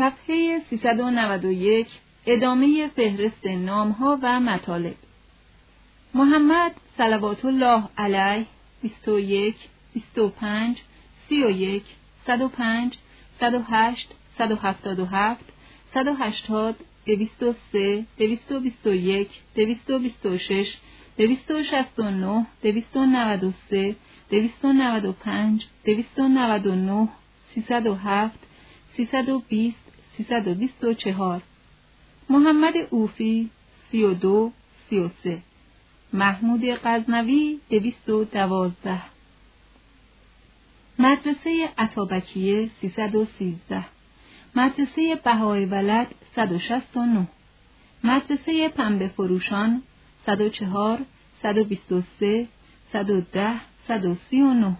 صفحه 391 ادامه فهرست نامها و مطالب. محمد صلوات الله علیه 21 25 31 105 108 177 180 203 221 226 269 293 295 299 307 320 324 محمد اوفی 32 33 محمود غزنوی 212 مدرسه عطابکیه 313 مدرسه بهای ولد 169 مدرسه پنبه فروشان 104 123 110 139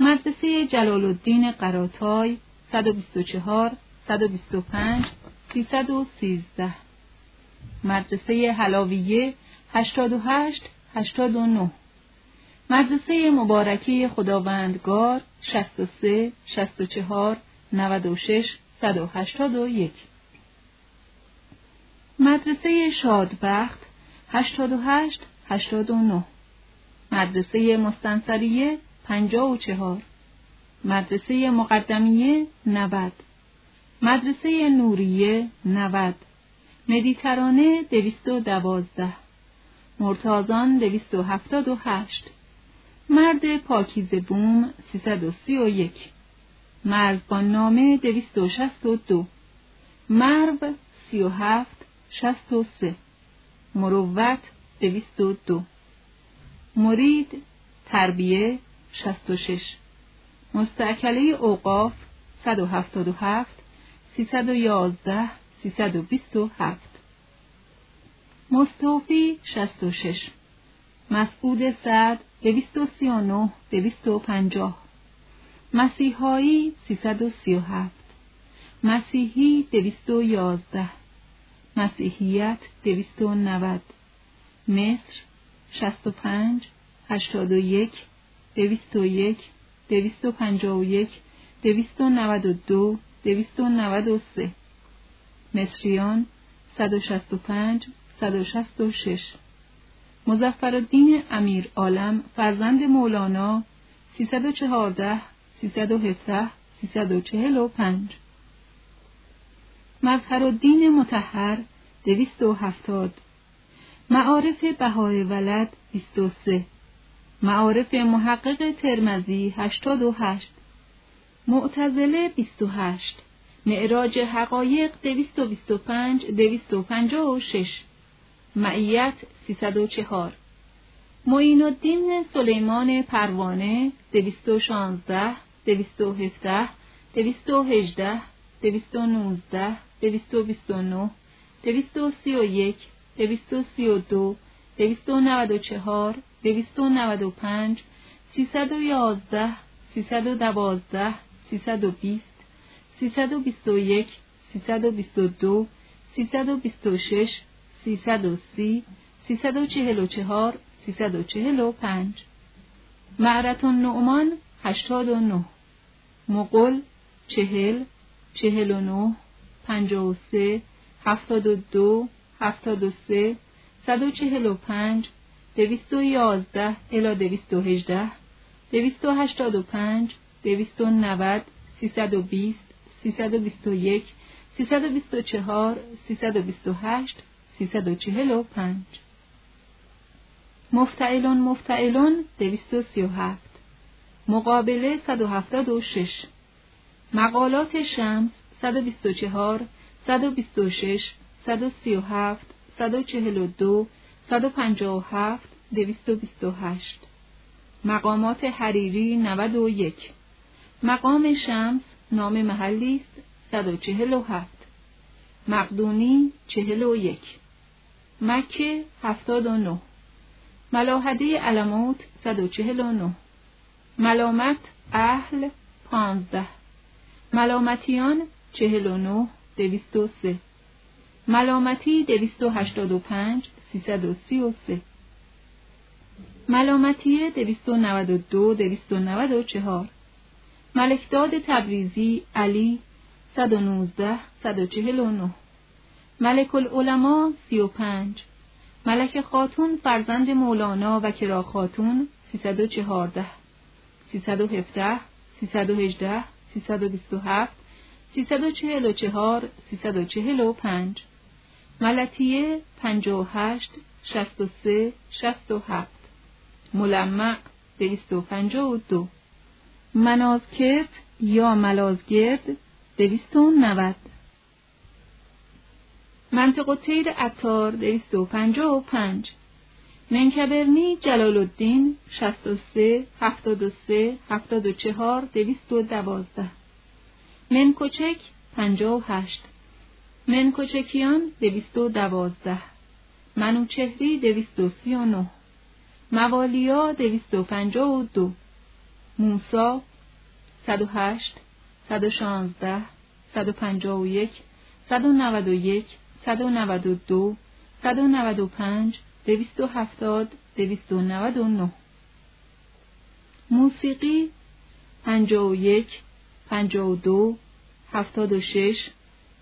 مدرسه جلال الدین قراتای 124 125 313 مدرسه حلاویه 88 89 مدرسه مبارکی خداوندگار 63 64 96 181 مدرسه شادبخت 88 89 مدرسه مستنصریه 54 مدرسه مقدمیه 90 مدرسه نوریه 90 مدیترانه 212 مرتازان 278 مرد پاکیز بوم 331 مرزبان نامه 262 مرو 37 63 مروت 202 مرید تربیه 66 مستعکله اوقاف 177 311 327 مستوفی 66 مسعود سعد 239 250 مسیحایی 337 مسیحی 211 مسیحیت 290 مصر 65 81 201 251 292 293 مصریان 165 166 مزفرالدین امیر عالم فرزند مولانا 314 317 345 مظهر الدین متحر 270 معارف بهای ولد 23 معارف محقق ترمزی 88 معتزله 28 معراج حقایق 225 256 معیت 304 معین الدین سلیمان پروانه 216 217 218 219 229 231 232 294 295 311 312 320 321 322 326 330 344 345 معرت نعمان 89 مقل چهل چهل و نه پنجاه و سه هفتاد و دو هفتاد و سه صد و چهل و پنج دویست و یازده الا دویست و هجده دویست و هشتاد و پنج دویست و نود سیصد و بیست سیصد و بیست و یک سیصد و بیست و چهار سیصد و بیست و هشت سیصد و چهل و پنج. مفتعلون مفتعلون دویست و سی و هفت. مقابله صد و هفتاد و شش. مقالات شمس 124 126 137 142 157 228 مقامات حریری 91 مقام شمس نام محلی است 147 مقدونی 41 مکه 79 ملاحده علموت 149 ملامت اهل 15 ملامتیان 49 203 ملامتی 285 333 ملامتی 292 294 ملکداد تبریزی علی 119 149 ملک العلماء 35 ملک خاتون فرزند مولانا و کرا خاتون 314 317 318 327 344 345 ملتیه 58 63 67 ملمع 252 منازکرد یا ملازگرد 290 منطق تیر اتار 255 منکبرنی جلال الدین 63 73 74 212 منکوچک 58 منکوچکیان 212 منوچهری 239 موالیا 252 موسا 108 116 151 191 192 195 270 299 موسیقی 51 52 76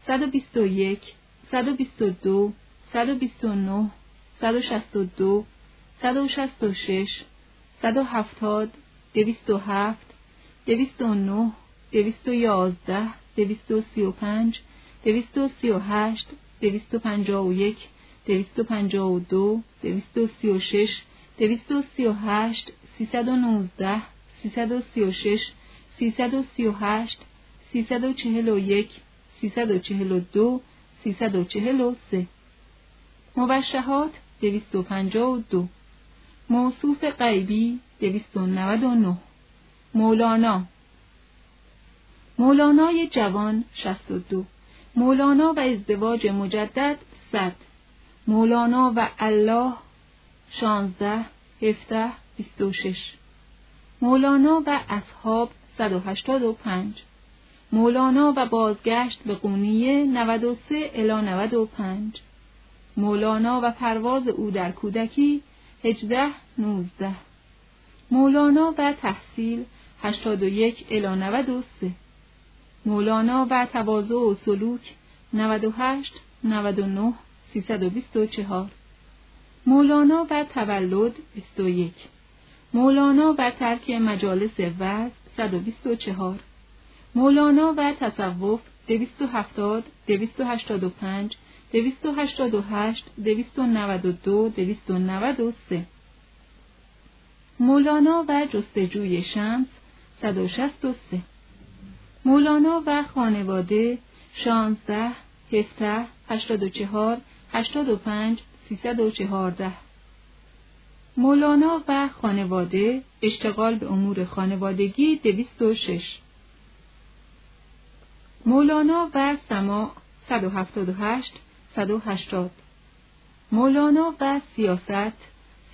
121 122 129 162 166 170 207 209 211 235 238 251 252 236 238 319 336 338 341 342 343 مبشهات 252 موصوف غیبی 299 مولانا. مولانای جوان 62 مولانا و ازدواج مجدد 100 مولانا و الله 16 17 26 مولانا و اصحاب 185 مولانا و بازگشت به قونیه 93 الی 95 مولانا و پرواز او در کودکی 18 19 مولانا و تحصیل 81 الی 93 مولانا و تواضع و سلوک 98 99 324 مولانا و تولد 21 مولانا و ترک مجالس وز 124 مولانا و تصوف 270 285 288 292 293 مولانا و جستجوی شمس 163 مولانا و خانواده 16 17 84 85 314 مولانا و خانواده اشتغال به امور خانوادگی 206 مولانا و سما 178 180 مولانا و سیاست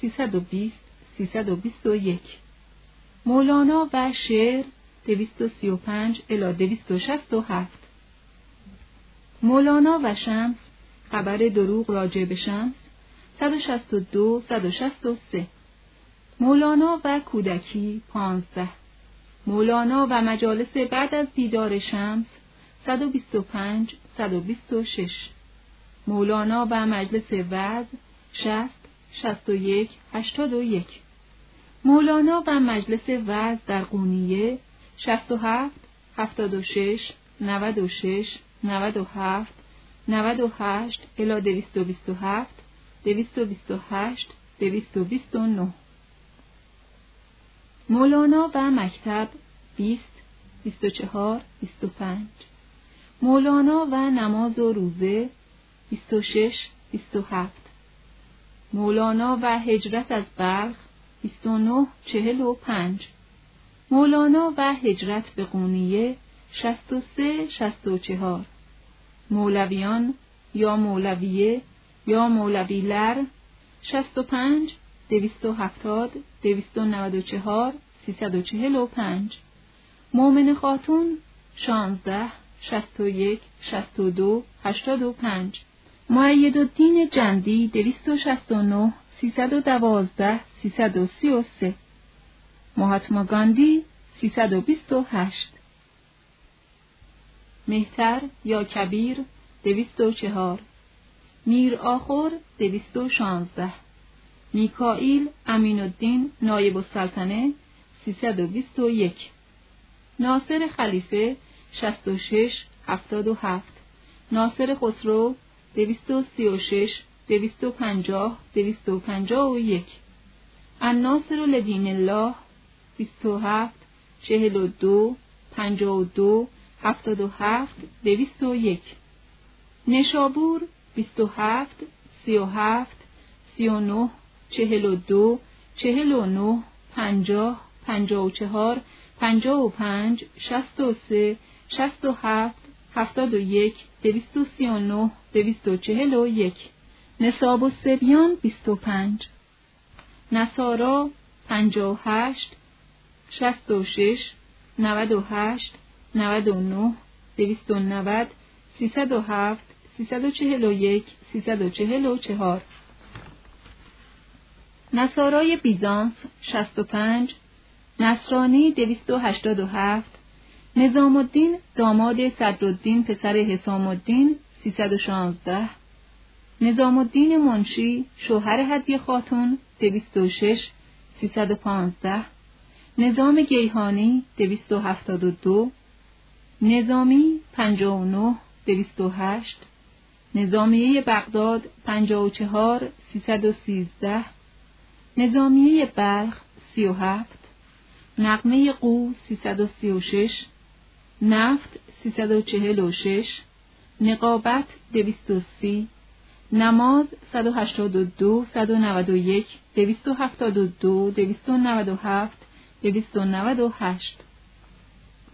320 321 مولانا و شعر 235 الی 267 مولانا و شمس خبر دروغ راجع به شمس 162 163 مولانا و کودکی 15 مولانا و مجالس بعد از دیدار شمس 125 126 مولانا و مجلس وز 60 61 81 مولانا و مجلس وز در قونیه 67 76 96 97 98 الی 227 228 229 مولانا و مکتب 20 24 25 مولانا و نماز و روزه 26 27 مولانا و هجرت از بلخ 29 45 مولانا و هجرت به قونیه 63 64 مولویان یا مولویه یا مولوی لر 65 270 294 345 مومن خاتون 16 61 62 85 معید الدین جندی 269 312 333 مهاتما گاندی 328 مهتر یا کبیر دویست و چهار. میر آخر دویست و شانزده. میکائیل امین الدین نایب السلطنه سیصد و بیست و یک. ناصر خلیفه شست و شش هفتاد و هفت. ناصر خسرو دویست 250 251 الناصر لدین الله 27 42 52 77 201 نشابور 27 37 39 42 49 50 54 55 63 67 71 239 241 نصاب و سبیان بیست و پنج. نصارا پنجاه و هشت. شست و شش نود و هشت نود و نه دویست و نود سیصد و هفت سیصد و چهل و یک سیصد و چهل و چهار. نصارای بیزانس شست و پنج نصرانی دویست و هشتاد و هفت نظام الدین داماد صدرالدین پسر حسام الدین سیصد و شانزده نظام الدین منشی شوهر هدیه خاتون دویست و شش سیصد و پانزده نظام گیهانی دویست و هفتاد و دو نظامی پنجاه و نه دویست و هشت نظامیه بغداد پنجاه و چهار سیصد و سیزده نظامیه بلخ سی و هفت نقمه قو سیصد و سی و شش نفت سیصد و چهل و شش نقابت دویست و سی نماز صد و هشتاد و دو صد و نود و یک دویست و هفتاد و دو دویست و نود و هفت دویست و نود و هشت.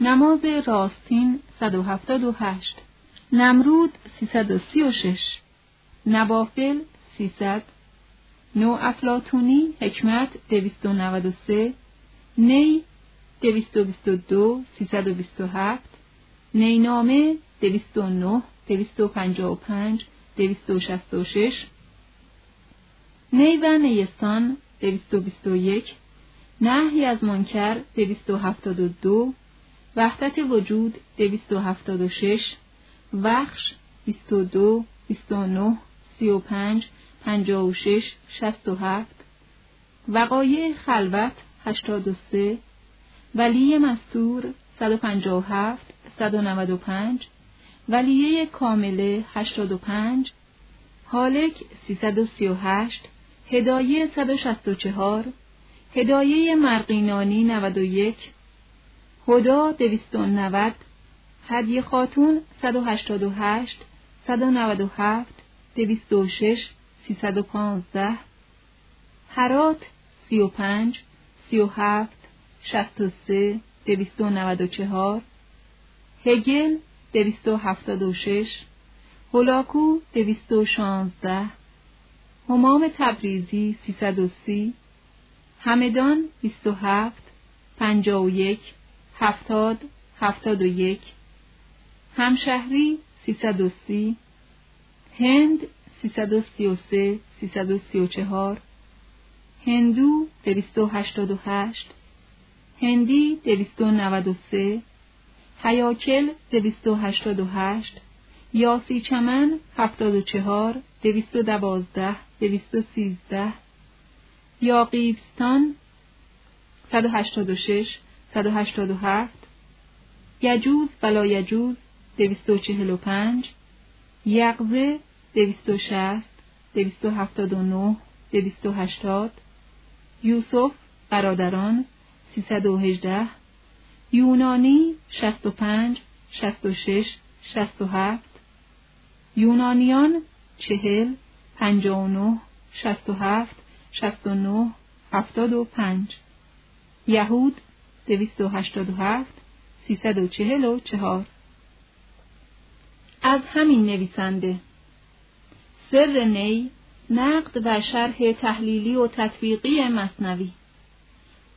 نماز راستین صد و هفتاد و هشت. نمرود سیصد و سی و شش. نوافل سیصد. نو افلاتونی حکمت دویست و نود و سه. نی دویست و بیست و دو سیصد و بیست و هفت. نینامه دویست و 266 نی و نیستان 221 نهی از منکر 272 وحدت وجود 276 وخش 22 29 35 56 67 وقایع خلوت 83 ولی مستور 157 195 ولیه کامله هشتاد و پنج حالک سیصد و سی و هشت هدایه صد و شست و چهار هدایه مرقینانی نود و یک هدا دویست و نود هدیه خاتون صد و هشتاد و هشت صد و نود و هفت دویست و شش سیصد و پانزده هرات سی و پنج سی و هفت شست و سه دویست و نود و چهار هگل دویست و هفتاد و شش هولاکو دویست و شانزده همام تبریزی سیصد و سی همدان بیست و هفت پنجاه و یک هفتاد هفتاد و یک همشهری سیصد و سی هند سیصد و سی و سه سیصد و سی و چهار هندو دویست و هشتاد و هشت هندی دویست و نود و سه و هشت یاسی چمن هفتاد و چهار دویست و دوازده دویست و سیزده یاقیبستان صد و هشتاد و شش صد و هشتاد و هفت یجوز بلا یجوز دویست و چهل و پنج یغزه دویست و شست دویست و هفتاد و نه دویست و هشتاد یوسف برادران سیصد و هجده یونانی شست و پنج شست و شش شست و هفت. یونانیان چهل پنجاه و نه شست و هفت شست و نه هفتاد و پنج. یهود دویست و هشتاد و هفت سیصد و چهل و چهار. از همین نویسنده. سر نی نقد و شرح تحلیلی و تطبیقی مصنوی.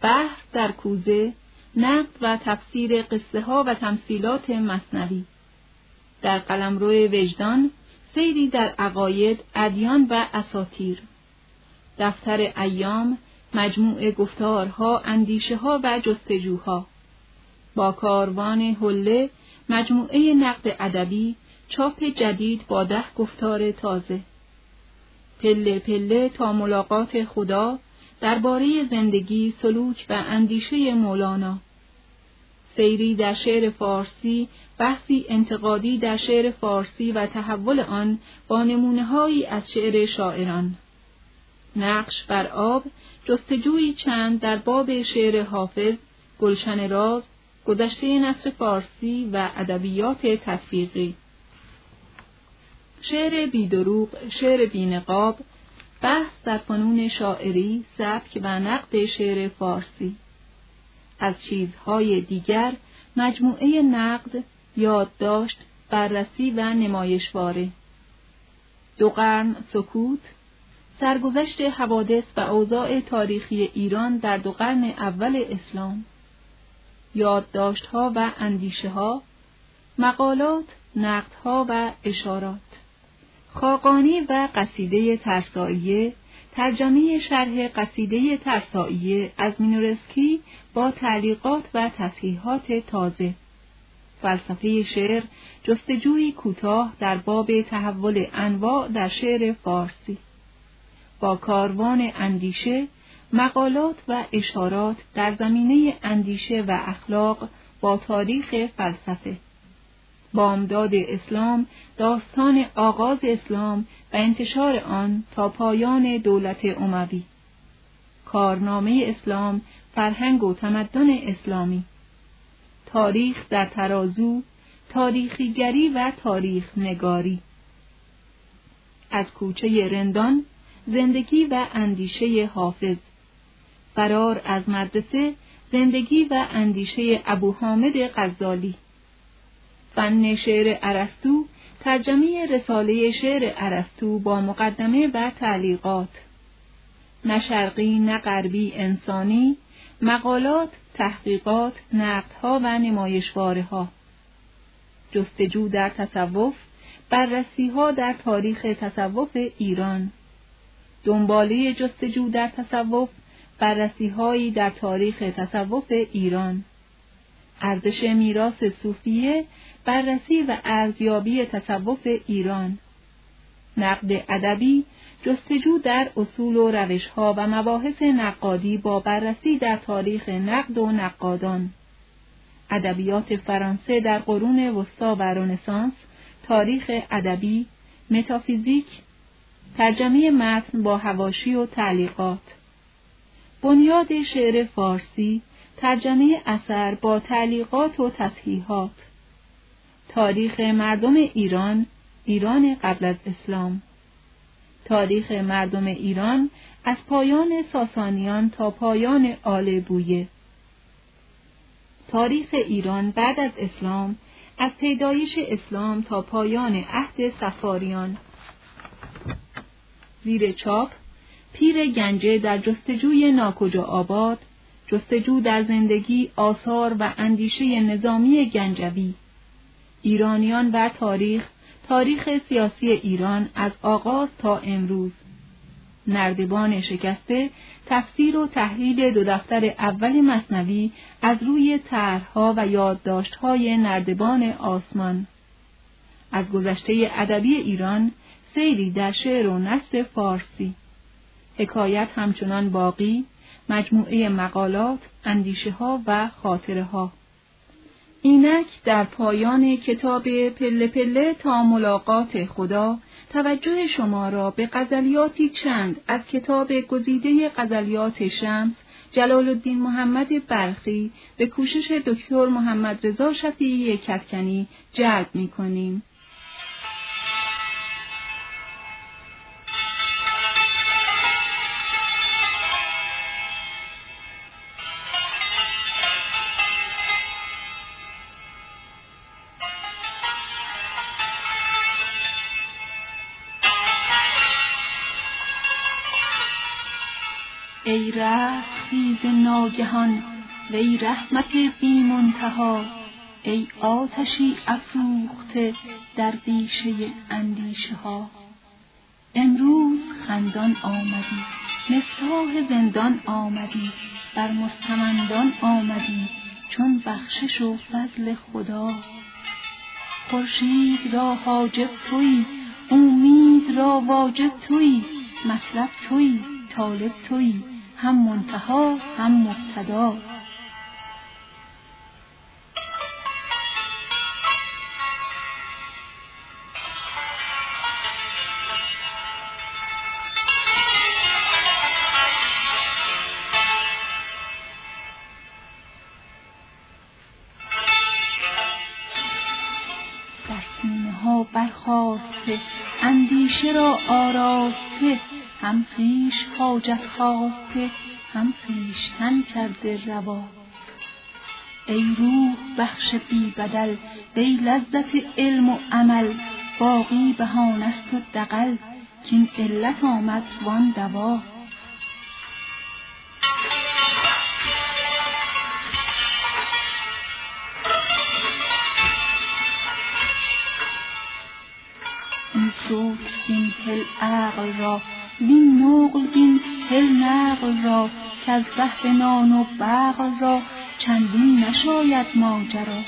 بحر در کوزه نقد و تفسیر قصه ها و تمثیلات مصنوی. در قلمرو وجدان سیری در عقاید ادیان و اساتیر دفتر ایام مجموع گفتارها اندیشه ها و جستجوها. با کاروان حله مجموعه نقد ادبی چاپ جدید با ده گفتار تازه. پله پله تا ملاقات خدا درباره زندگی سلوک و اندیشه مولانا. سیری در شعر فارسی بحثی انتقادی در شعر فارسی و تحول آن با نمونه از شعر شاعران. نقش بر آب جستجویی چند در باب شعر حافظ گلشن راز گذشته نصر فارسی و ادبیات تطبیقی. شعر بیدروغ شعر بینقاب بحث در فنون شاعری سبک و نقد شعر فارسی. از چیزهای دیگر مجموعه نقد یادداشت بررسی و نمایشواره. دو قرن سکوت سرگذشت حوادث و اوضاع تاریخی ایران در دو قرن اول اسلام. یادداشتها و اندیشه ها مقالات نقدها و اشارات. خاقانی و قصیده ترسائیه ترجمه شرح قصیده ترسائیه از مینورسکی با تعلیقات و تصحیحات تازه. فلسفه شعر جستجویی کوتاه در باب تحول انواع در شعر فارسی. با کاروان اندیشه مقالات و اشارات در زمینه اندیشه و اخلاق با تاریخ فلسفه. بامداد اسلام داستان آغاز اسلام و انتشار آن تا پایان دولت اموی. کارنامه اسلام فرهنگ و تمدن اسلامی. تاریخ در ترازو تاریخیگری و تاریخ نگاری. از کوچه رندان زندگی و اندیشه حافظ. فرار از مدرسه زندگی و اندیشه ابو حامد غزالی. فن شعر ارسطو ترجمه رساله شعر ارسطو با مقدمه و تعلیقات. نه شرقی نه غربی انسانی مقالات تحقیقات نقدها و نمایشواره ها جستجو در تصوف بررسی ها در تاریخ تصوف ایران. دنباله جستجو در تصوف بررسی هایی در تاریخ تصوف ایران. ارزش میراث صوفیه بررسی و ارزیابی تصوف ایران. نقد ادبی جستجو در اصول و روشها و مباحث نقادی با بررسی در تاریخ نقد و نقادان. ادبیات فرانسه در قرون وسطا و رنسانس تاریخ ادبی متافیزیک ترجمه متن با هواشی و تعلیقات. بنیاد شعر فارسی ترجمه اثر با تعلیقات و تصحیحات. تاریخ مردم ایران ایران قبل از اسلام. تاریخ مردم ایران از پایان ساسانیان تا پایان آل بویه. تاریخ ایران بعد از اسلام از پیدایش اسلام تا پایان عهد سفاریان زیر چاپ پیر گنجه در جستجوی ناکجا آباد جستجو در زندگی آثار و اندیشه نظامی گنجوی. ایرانیان و تاریخ تاریخ سیاسی ایران از آغاز تا امروز. نردبان شکسته تفسیر و تحلیل دو دفتر اول مصنوی از روی طرحها و یادداشت‌های نردبان آسمان. از گذشته ادبی ایران سیری در شعر و نصر فارسی. حکایت همچنان باقی مجموعه مقالات اندیشه ها و خاطره ها اینک در پایان کتاب پله پله تا ملاقات خدا توجه شما را به غزلیاتی چند از کتاب گزیده غزلیات شمس جلال الدین محمد برخی به کوشش دکتر محمد رضا شفیعی کتکنی جلب می کنیم. ناگهان وی رحمت بی منتها ای آتشی افروخته در بیشه اندیشه ها امروز خندان آمدی مفتاح زندان آمدی بر مستمندان آمدی چون بخشش و فضل خدا. خورشید را حاجب توی امید را واجب توی مطلب توی طالب توی. هم منتها هم مبتدا. ها برخواسته اندیشه را آراسته. هم خویش حاجت خواسته هم خویشتن کرده روا. ای روح بخش بی بدل ای لذت علم و عمل. باقی بهانست و دقل کین علت آمد وان دوا. صوت بین هل عقل را وین نقل بین هل نقل را که از بحر نان و بغل را چندین نشاید ماجرا.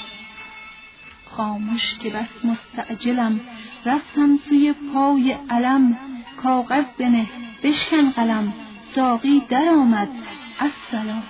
خاموش که بس مستعجلم رفتم سوی پای علم کاغذ بنه بشکن قلم ساقی درآمد. السلام.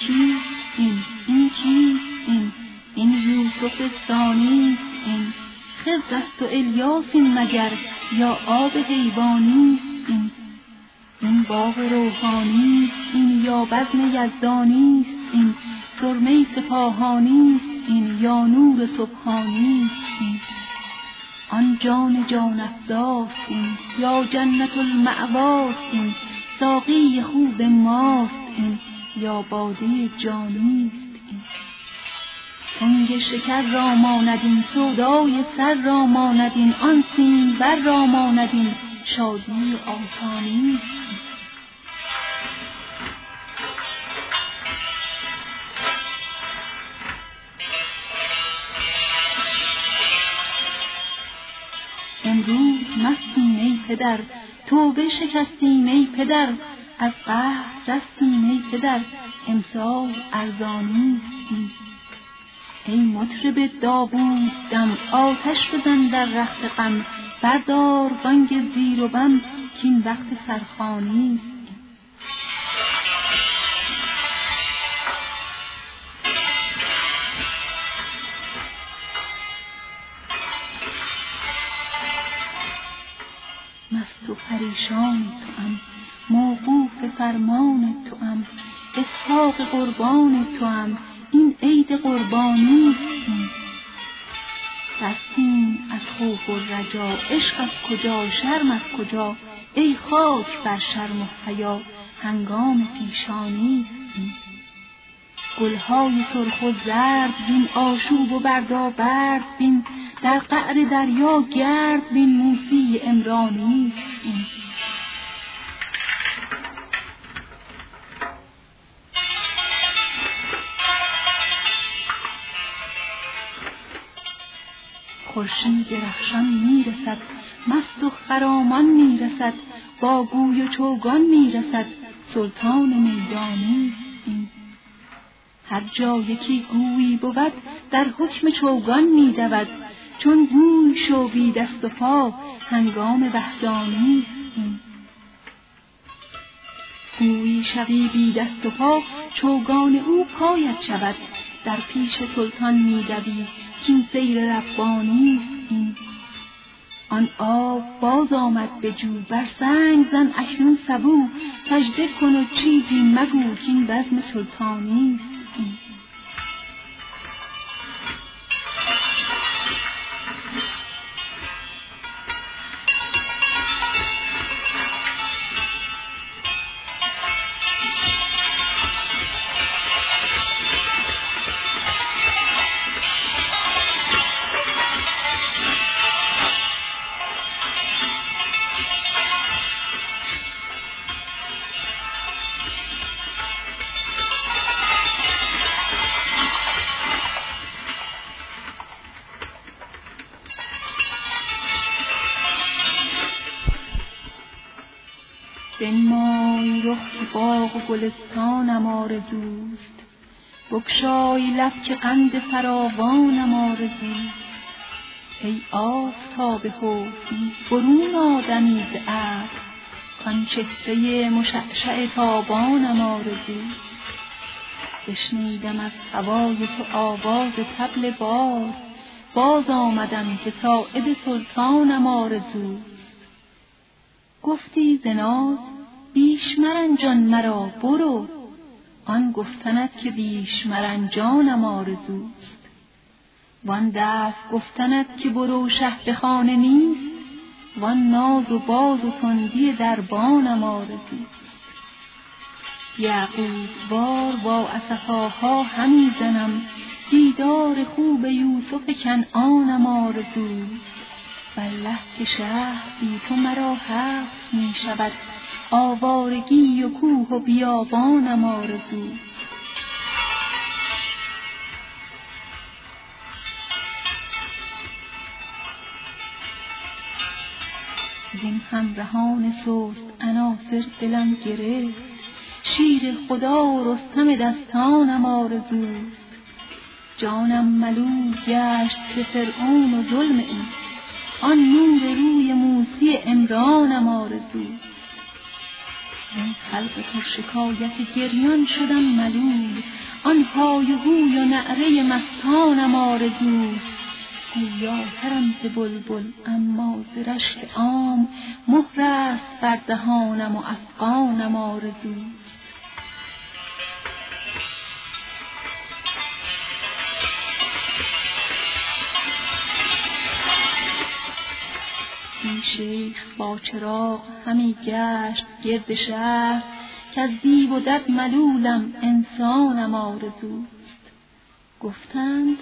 چیست این این چیست این این یوسف ثانی این خضر است و الیاس مگر یا آب حیوانی این این باغ روحانی این یا بزم یزدانی این سرمه سپاهانی این یا نور سبحانی این آن جان جان افزاست این یا جنت المعواست این ساقی خوب ماست یا باده جانی است. تنگ شکر را ماندین سودای سر را ماندین آن سیم بر را ماندین شادی آسانی امروز مستیم ای پدر توبه شکستیم ای پدر. از قهر رستیم ای پدر امسال این ای مطرب داوود دم آتش بزن در رخت غم. بردار بانگ زیر و بم کین وقت سرخوانی مست و پریشان فرمان توام اسحاق قربان توام این عید قربانی رستیم از خوف و رجا عشق از کجا شرم از کجا ای خاک بر شرم و حیا هنگام پیشانی گلهای سرخ و زرد بین آشوب و بردابرد بین در قعر دریا گرد بین موسی امرانی است خورشید رخشان می‌رسد مست و خرامان می‌رسد با گوی و چوگان می‌رسد سلطان میدانی این. هر جا یکی گویی بود در حکم چوگان میدود چون گوی شو بی دست و پا هنگام وحدانی این. گویی شوی بی دست و پا چوگان او پایت شود در پیش سلطان میدوی کین سیر ربانی این آن آب باز آمد به جو بر سنگ زن اکنون سبو. سجده کن و چیزی مگو کین بزم سلطانی این گلستانم آرزوست. بگشای لب که قند فراوانم آرزوست. ای آفتاب حسن برون آدمی ز ابر. کان چهره مشعشع تابانم آرزوست. بشنیدم از هوای تو آواز طبل باز. باز آمدم که ساعد سلطانم آرزوست. گفتی ز ناز بیش مرنجان مرا برو. آن گفتنت که بیش مرنجانم آرزوست. وان دفع گفتنت که برو شه به خانه نیست. وان ناز و باز و تندی دربانم آرزوست. یعقوب وار با اسفاها همی زنم. دیدار خوب یوسف کنعانم آرزوست. والله که شهر بی تو مرا حبس می شود. آوارگی و کوه و بیابانم آرزوست زین همرهان سست عناصر دلم گرفت شیر خدا و رستم دستانم آرزوست جانم ملول گشت ز فرعون و ظلم او آن نور روی موسی عمرانم آرزوست زین خلق پرشکایت گریان شدم ملول آن های و هوی و نعره مستانم آرزوست گویاترم ز بلبل اما ز رشک عام. مهر است بر دهانم و افغانم آرزوست این شیخ با چراغ همی گشت گرد شهر از دیو و دد ملولم انسانم آرزوست. گفتند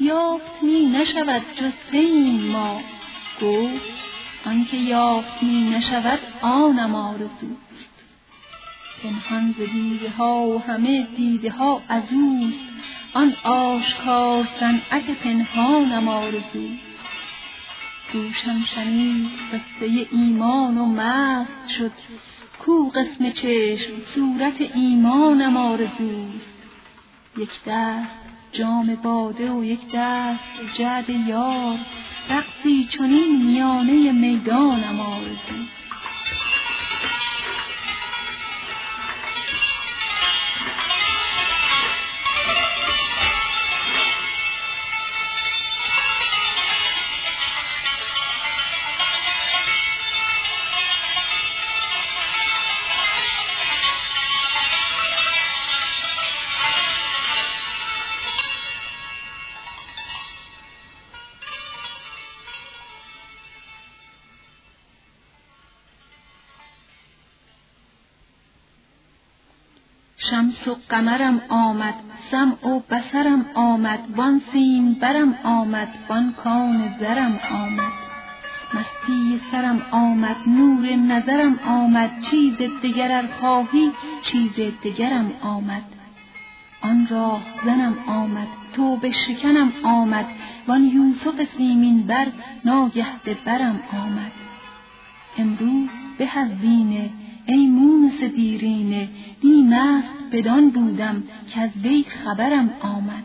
یافت می نشود جز این ما. گفت آنکه یافت می نشود آنم آرزوست. پنهان ز دیده ها و همه دیده ها از اوست. آن آشکار صنعت پنهانم آرزوست. گوشم شنید قصه ایمان و مست شد. کو قسم چشم صورت ایمانم آرزوست. یک دست جام باده و یک دست جعد یار. رقصی چنین میانه می‌دانم آرزوست. شمس و قمرم آمد سمع و بصرم آمد وان سیم برم آمد وان کان زرم آمد. مستی سرم آمد نور نظرم آمد چیز دگر ار خواهی چیز دگرم آمد. آن راه زنم آمد توبه شکنم آمد وان یوسف سیمین بر ناگه به برم آمد. امروز به از دینه ای مونس دیرینه دی مست بدان بودم از وی خبرم آمد.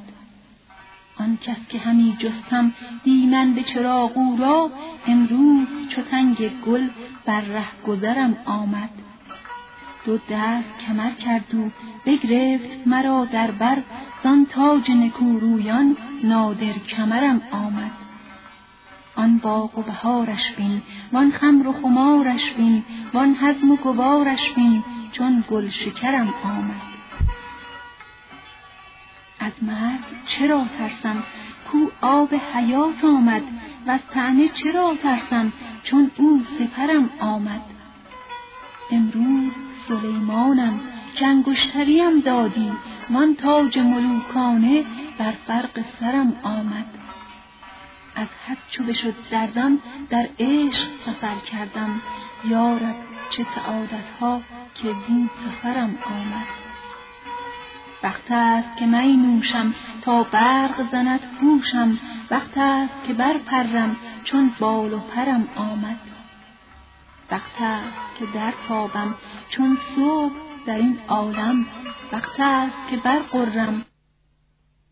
آن کس که همی جستم دی من به چراغ او را امروز چو تنگ گل بر ره گذرم آمد. دو دست کمر کرد و بگرفت مرا در بر زان تاج نکورویان نادر کمرم آمد. آن باغ و بهارش بین وان خمر و خمارش بین وان حزم و گوارش بین چون گل شکرم آمد. از مرگ چرا ترسم؟ کو آب حیات آمد. و از طعنه چرا ترسم؟ چون او سپرم آمد. امروز سلیمانم که انگشتریم دادی وان تاج ملوکانه بر فرق سرم آمد. از حد چو بشد دردم در عشق سفر کردم. یارب چه سعادت ها که زین سفرم آمد. وقت است که می نوشم تا برق زند هوشم. وقت است که برپرم چون بال و پرم آمد. وقت است که در تابم چون صبح در این عالم. وقت است که برقرم